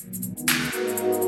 you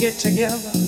get together.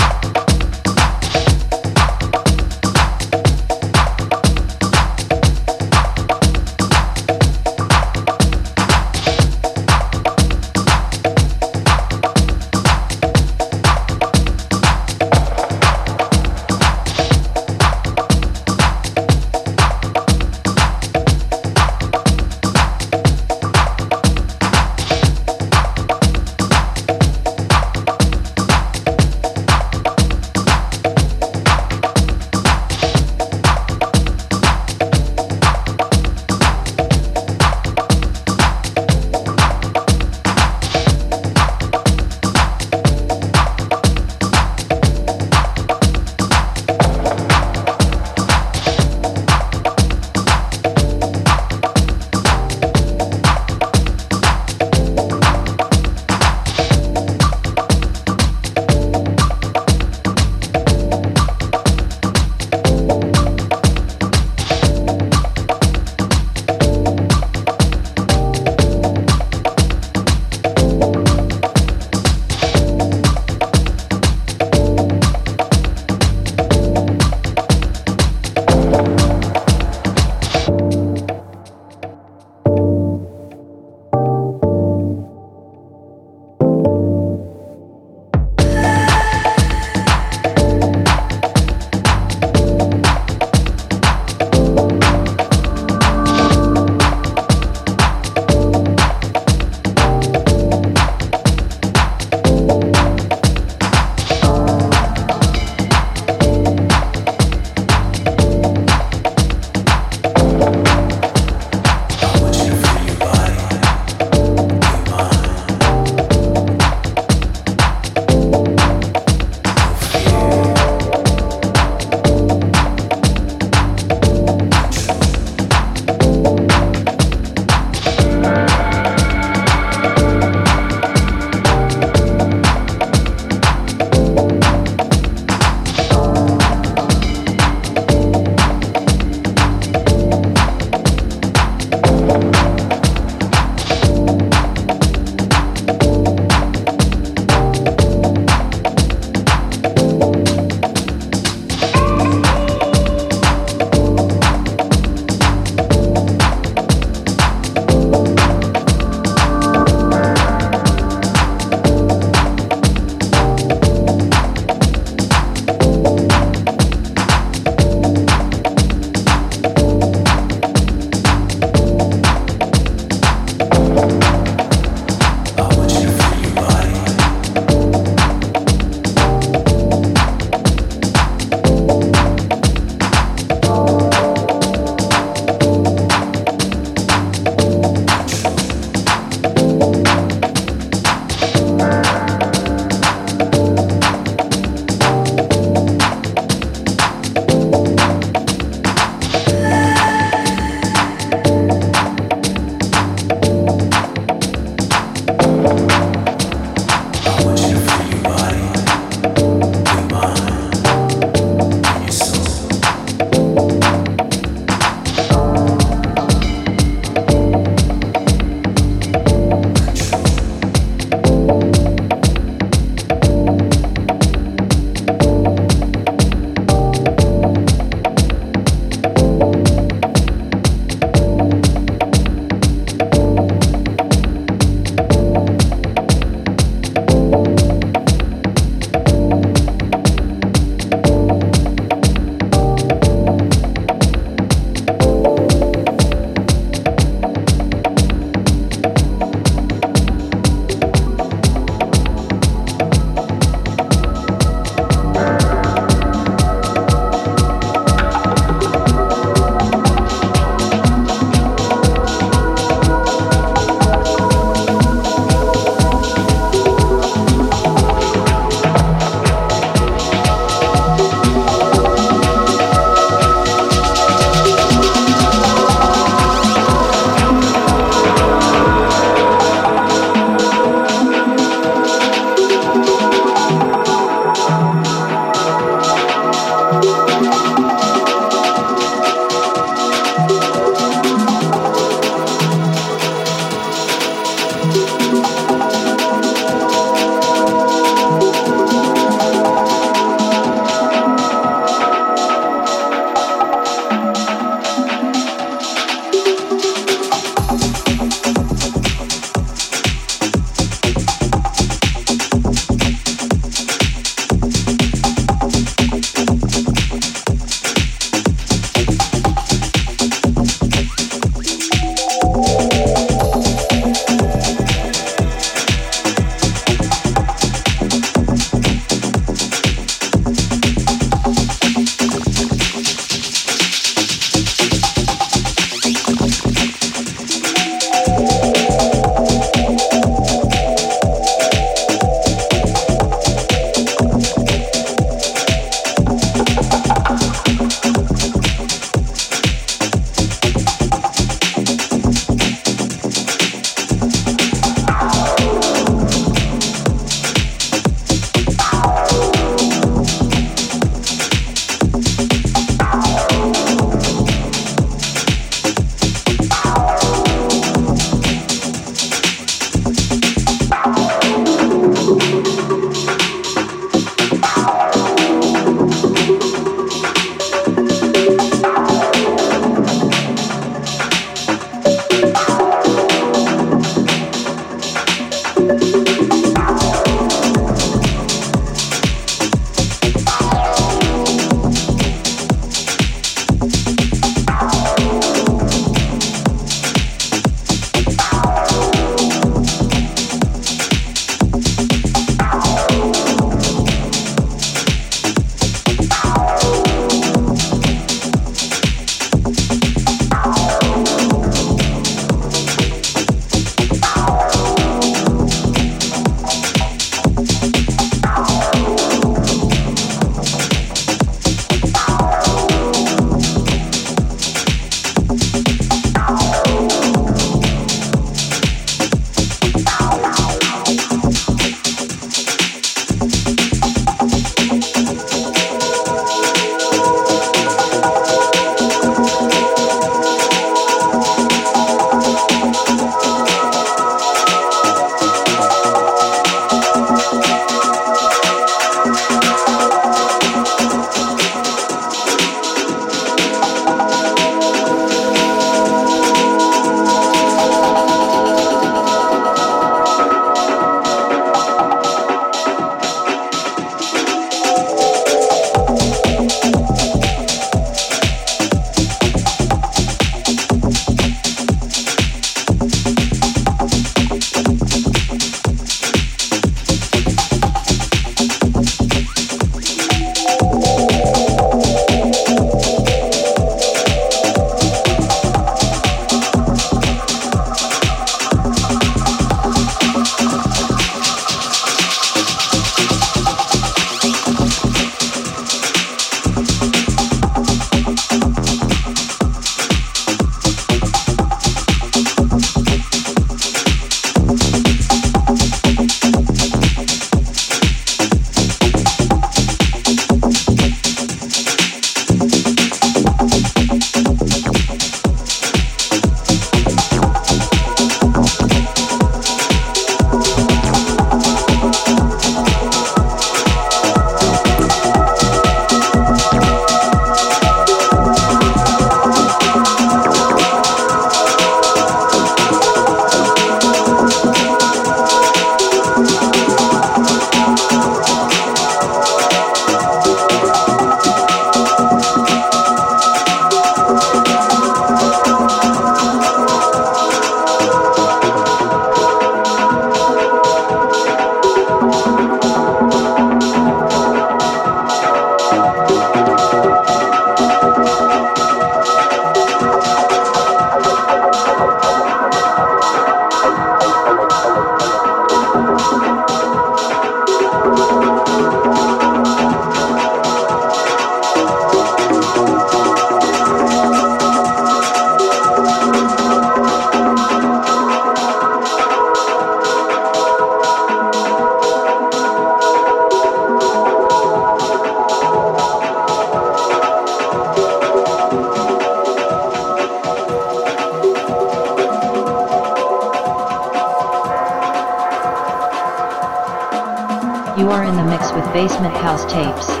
House Tapes.